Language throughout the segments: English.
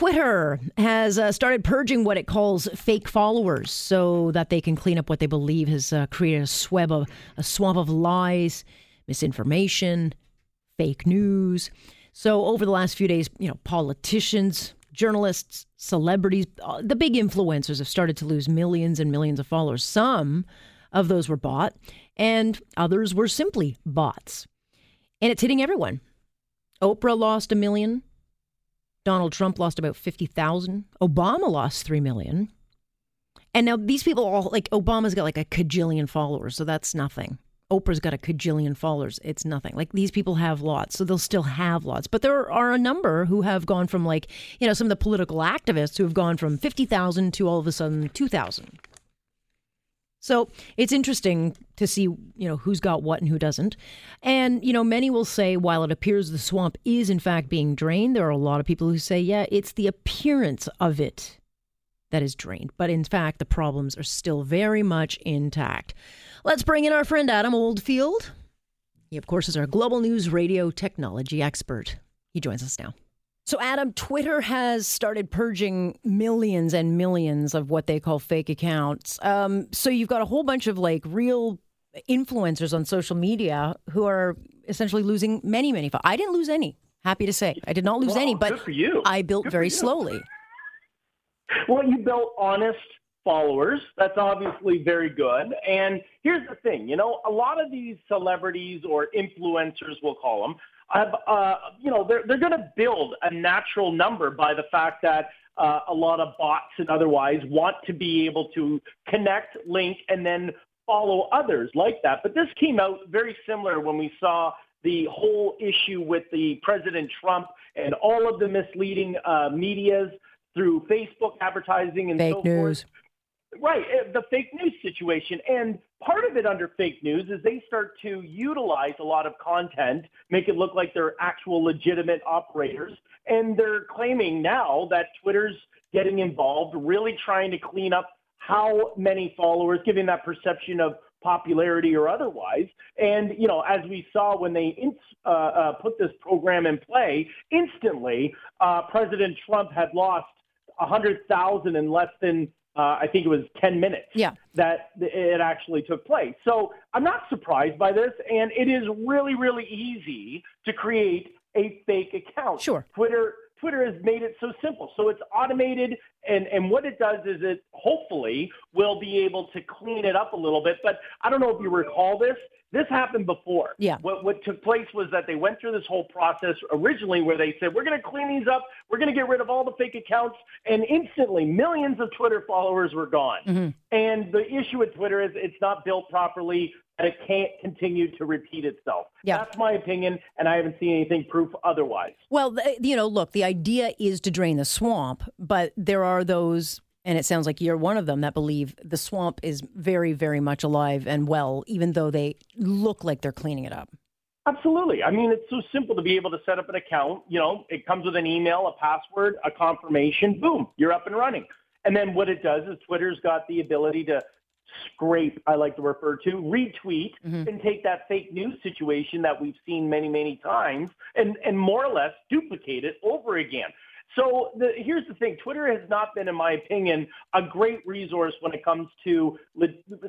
Twitter has uh, started purging what it calls fake followers so that they can clean up what they believe has uh, created a swab of a swamp of lies, misinformation, fake news. So over the last few days, you know, politicians, journalists, celebrities, uh, the big influencers have started to lose millions and millions of followers. Some of those were bought, and others were simply bots. And it's hitting everyone. Oprah lost a million. Donald Trump lost about 50,000. Obama lost 3 million. And now these people all like Obama's got like a cajillion followers, so that's nothing. Oprah's got a cajillion followers. It's nothing. Like these people have lots, so they'll still have lots. But there are a number who have gone from like, you know, some of the political activists who have gone from 50,000 to all of a sudden 2,000. So it's interesting to see, you know, who's got what and who doesn't. And, you know, many will say while it appears the swamp is in fact being drained, there are a lot of people who say, yeah, it's the appearance of it that is drained. But in fact, the problems are still very much intact. Let's bring in our friend Adam Oldfield. He, of course, is our global news radio technology expert. He joins us now. So, Adam, Twitter has started purging millions and millions of what they call fake accounts. Um, so, you've got a whole bunch of like real influencers on social media who are essentially losing many, many. I didn't lose any. Happy to say, I did not lose well, any, but for you, I built good very slowly. Well, you built honest followers. That's obviously very good. And here's the thing, you know, a lot of these celebrities or influencers, we'll call them, uh, you know, they're, they're going to build a natural number by the fact that uh, a lot of bots and otherwise want to be able to connect, link, and then follow others like that. But this came out very similar when we saw the whole issue with the President Trump and all of the misleading uh, medias through Facebook advertising and Fake so news. forth. Right, uh, the fake news situation. And part of it under fake news is they start to utilize a lot of content, make it look like they're actual legitimate operators. And they're claiming now that Twitter's getting involved, really trying to clean up how many followers, giving that perception of popularity or otherwise. And, you know, as we saw when they in, uh, uh, put this program in play, instantly, uh, President Trump had lost 100,000 in less than uh, I think it was 10 minutes yeah. that it actually took place. So I'm not surprised by this. And it is really, really easy to create a fake account. Sure. Twitter. Twitter has made it so simple. So it's automated, and, and what it does is it hopefully will be able to clean it up a little bit. But I don't know if you recall this. This happened before. Yeah. What, what took place was that they went through this whole process originally where they said, we're going to clean these up. We're going to get rid of all the fake accounts. And instantly, millions of Twitter followers were gone. Mm-hmm. And the issue with Twitter is it's not built properly and it can't continue to repeat itself. Yeah. That's my opinion, and I haven't seen anything proof otherwise. Well, you know, look, the idea is to drain the swamp, but there are those and it sounds like you're one of them that believe the swamp is very, very much alive and well, even though they look like they're cleaning it up. Absolutely. I mean, it's so simple to be able to set up an account. You know, it comes with an email, a password, a confirmation. Boom, you're up and running. And then what it does is Twitter's got the ability to scrape, I like to refer to, retweet, Mhm. and take that fake news situation that we've seen many, many times and, and more or less duplicate it over again. So the, here's the thing: Twitter has not been, in my opinion, a great resource when it comes to le-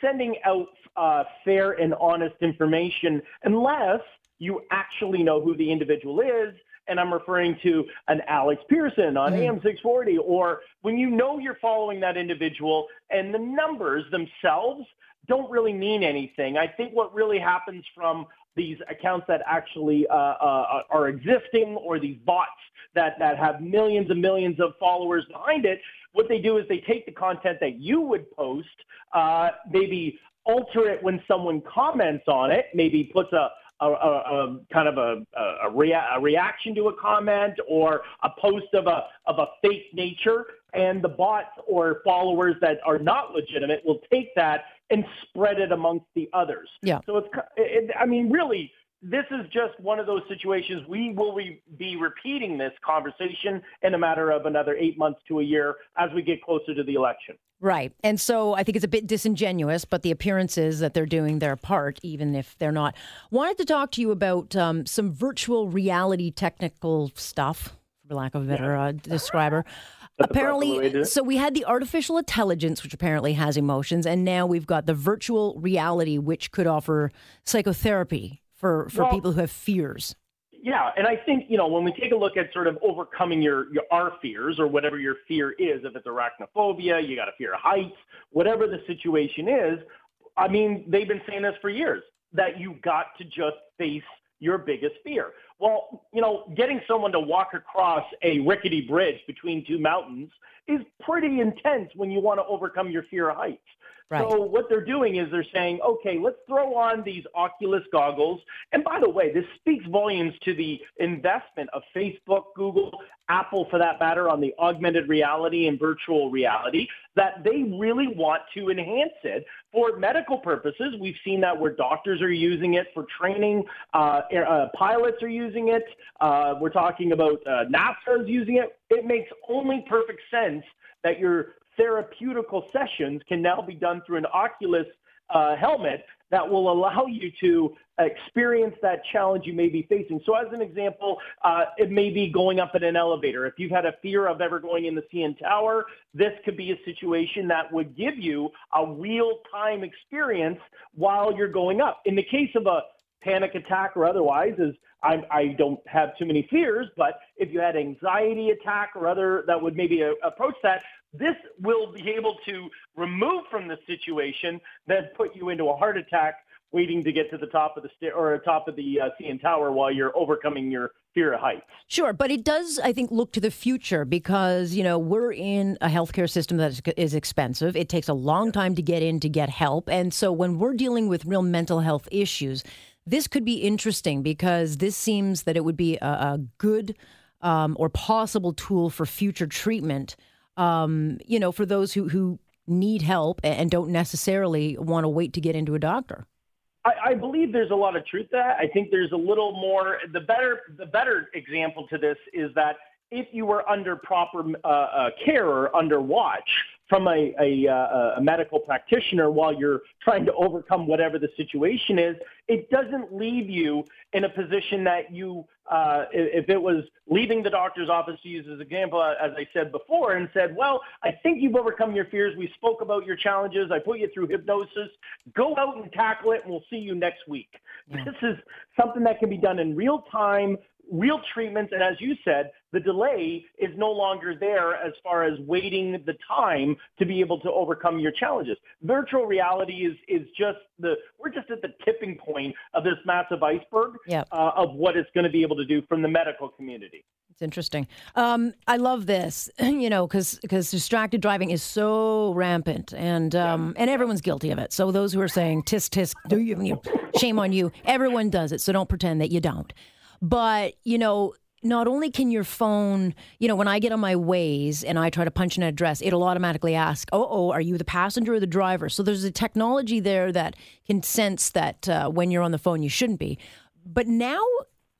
sending out uh, fair and honest information, unless you actually know who the individual is. And I'm referring to an Alex Pearson on Mhm. AM640, or when you know you're following that individual and the numbers themselves don't really mean anything. I think what really happens from these accounts that actually uh, uh, are existing or these bots that, that have millions and millions of followers behind it, what they do is they take the content that you would post, uh, maybe alter it when someone comments on it, maybe puts a, a, a, a kind of a, a, rea- a reaction to a comment or a post of a of a fake nature, and the bots or followers that are not legitimate will take that and spread it amongst the others. Yeah. So it's, it, I mean, really, this is just one of those situations. We will re- be repeating this conversation in a matter of another eight months to a year as we get closer to the election. Right. And so I think it's a bit disingenuous, but the appearance is that they're doing their part, even if they're not. Wanted to talk to you about um, some virtual reality technical stuff, for lack of a better uh, describer. apparently, so we had the artificial intelligence, which apparently has emotions, and now we've got the virtual reality, which could offer psychotherapy for, for well, people who have fears. Yeah, and I think you know when we take a look at sort of overcoming your, your our fears or whatever your fear is, if it's arachnophobia, you got a fear of heights, whatever the situation is. I mean, they've been saying this for years that you got to just face your biggest fear. Well, you know, getting someone to walk across a rickety bridge between two mountains is pretty intense when you want to overcome your fear of heights. Right. So what they're doing is they're saying, okay, let's throw on these Oculus goggles. And by the way, this speaks volumes to the investment of Facebook, Google, Apple for that matter on the augmented reality and virtual reality that they really want to enhance it for medical purposes. We've seen that where doctors are using it for training, uh, uh, pilots are using it. Uh, we're talking about uh, NASA is using it. It makes only perfect sense that you're therapeutical sessions can now be done through an Oculus uh, helmet that will allow you to experience that challenge you may be facing. So, as an example, uh, it may be going up in an elevator. If you've had a fear of ever going in the CN Tower, this could be a situation that would give you a real time experience while you're going up. In the case of a panic attack or otherwise, is I, I don't have too many fears, but if you had anxiety attack or other that would maybe a, approach that, this will be able to remove from the situation that put you into a heart attack waiting to get to the top of the stair or top of the uh, CN Tower while you're overcoming your fear of heights. Sure, but it does, I think, look to the future because you know we're in a healthcare system that is expensive. It takes a long time to get in to get help, and so when we're dealing with real mental health issues, this could be interesting because this seems that it would be a, a good um, or possible tool for future treatment um, you know, for those who, who need help and don't necessarily want to wait to get into a doctor? I, I believe there's a lot of truth to that. I think there's a little more. The better the better example to this is that if you were under proper uh, uh, care or under watch, from a, a, uh, a, medical practitioner while you're trying to overcome whatever the situation is, it doesn't leave you in a position that you, uh, if it was leaving the doctor's office, to use as an example, uh, as I said before, and said, well, I think you've overcome your fears. We spoke about your challenges. I put you through hypnosis. Go out and tackle it, and we'll see you next week. Yeah. This is something that can be done in real time real treatments. And as you said, the delay is no longer there as far as waiting the time to be able to overcome your challenges. Virtual reality is is just the we're just at the tipping point of this massive iceberg yep. uh, of what it's going to be able to do from the medical community. It's interesting. Um, I love this, you know, because because distracted driving is so rampant, and um, and everyone's guilty of it. So those who are saying tisk tisk, do you, shame on you. Everyone does it, so don't pretend that you don't. But, you know, not only can your phone, you know, when I get on my Waze and I try to punch an address, it'll automatically ask, oh, oh, are you the passenger or the driver? So there's a technology there that can sense that uh, when you're on the phone, you shouldn't be. But now,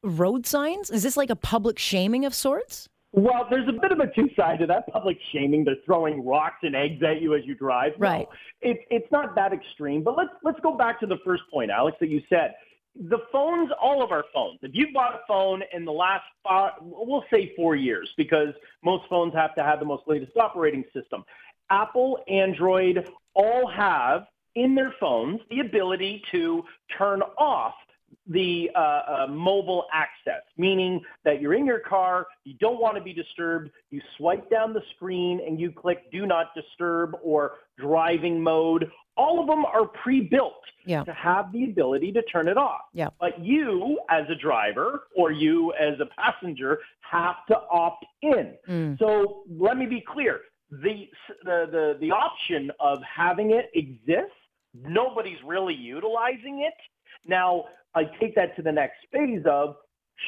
road signs, is this like a public shaming of sorts? Well, there's a bit of a two side to that public shaming. They're throwing rocks and eggs at you as you drive. Right. No, it, it's not that extreme. But let's let's go back to the first point, Alex, that you said the phones, all of our phones, if you bought a phone in the last, five, we'll say four years, because most phones have to have the most latest operating system. Apple, Android all have in their phones the ability to turn off the uh, uh, mobile access, meaning that you're in your car, you don't want to be disturbed, you swipe down the screen and you click do not disturb or driving mode. All of them are pre-built yeah. to have the ability to turn it off. Yeah. But you, as a driver, or you as a passenger, have to opt in. Mm. So let me be clear: the the the, the option of having it exists. Nobody's really utilizing it Now, I take that to the next phase of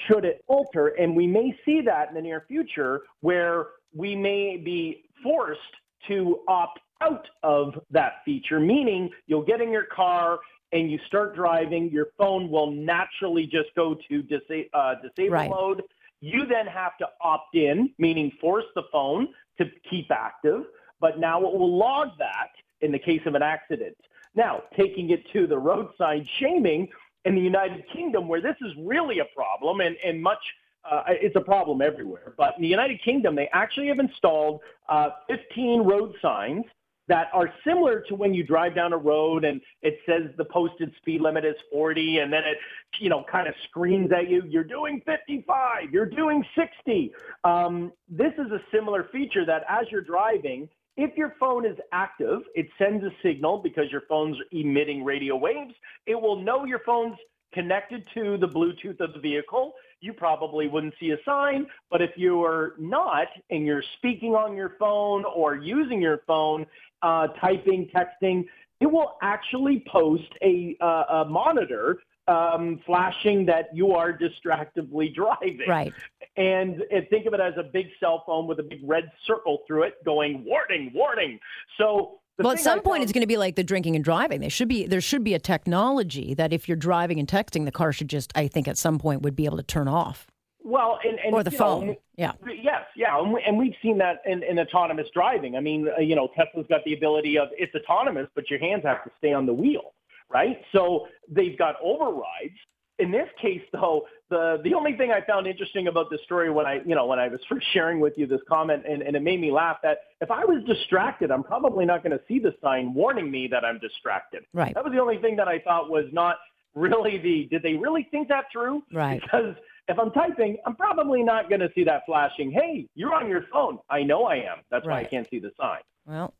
should it alter, and we may see that in the near future where we may be forced to opt out of that feature, meaning you'll get in your car and you start driving, your phone will naturally just go to disa- uh, disable Right. mode. You then have to opt in, meaning force the phone to keep active, but now it will log that in the case of an accident. Now, taking it to the roadside shaming in the United Kingdom, where this is really a problem and, and much uh, it's a problem everywhere. But in the United Kingdom, they actually have installed uh, 15 road signs that are similar to when you drive down a road and it says the posted speed limit is 40 and then it you know kind of screams at you you're doing 55 you're doing 60 um, this is a similar feature that as you're driving if your phone is active it sends a signal because your phone's emitting radio waves. It will know your phone's connected to the bluetooth of the vehicle you probably wouldn't see a sign. But if you're not and you're speaking on your phone or using your phone, uh, typing, texting, it will actually post a, uh, a monitor um, flashing that you are distractively driving. Right. And, and think of it as a big cell phone with a big red circle through it going, warning, warning. So the well, at some I point, found- it's going to be like the drinking and driving. There should be there should be a technology that if you're driving and texting, the car should just, I think, at some point would be able to turn off well, and, and or the you know, phone. yeah, Yes, yeah, and, we, and we've seen that in, in autonomous driving. I mean, uh, you know, Tesla's got the ability of it's autonomous, but your hands have to stay on the wheel, right? So they've got overrides. In this case, though, the the only thing I found interesting about this story when I, you know, when I was first sharing with you this comment, and, and it made me laugh that if I was distracted, I'm probably not going to see the sign warning me that I'm distracted. Right. That was the only thing that I thought was not really the. Did they really think that through? Right. Because if I'm typing, I'm probably not going to see that flashing, hey, you're on your phone. I know I am. That's why I can't see the sign. Well,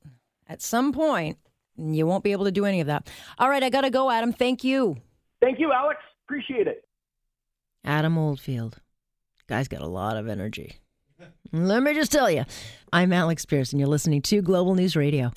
at some point, you won't be able to do any of that. All right, I got to go, Adam. Thank you. Thank you, Alex. Appreciate it. Adam Oldfield. Guy's got a lot of energy. Let me just tell you, I'm Alex Pierce, and you're listening to Global News Radio.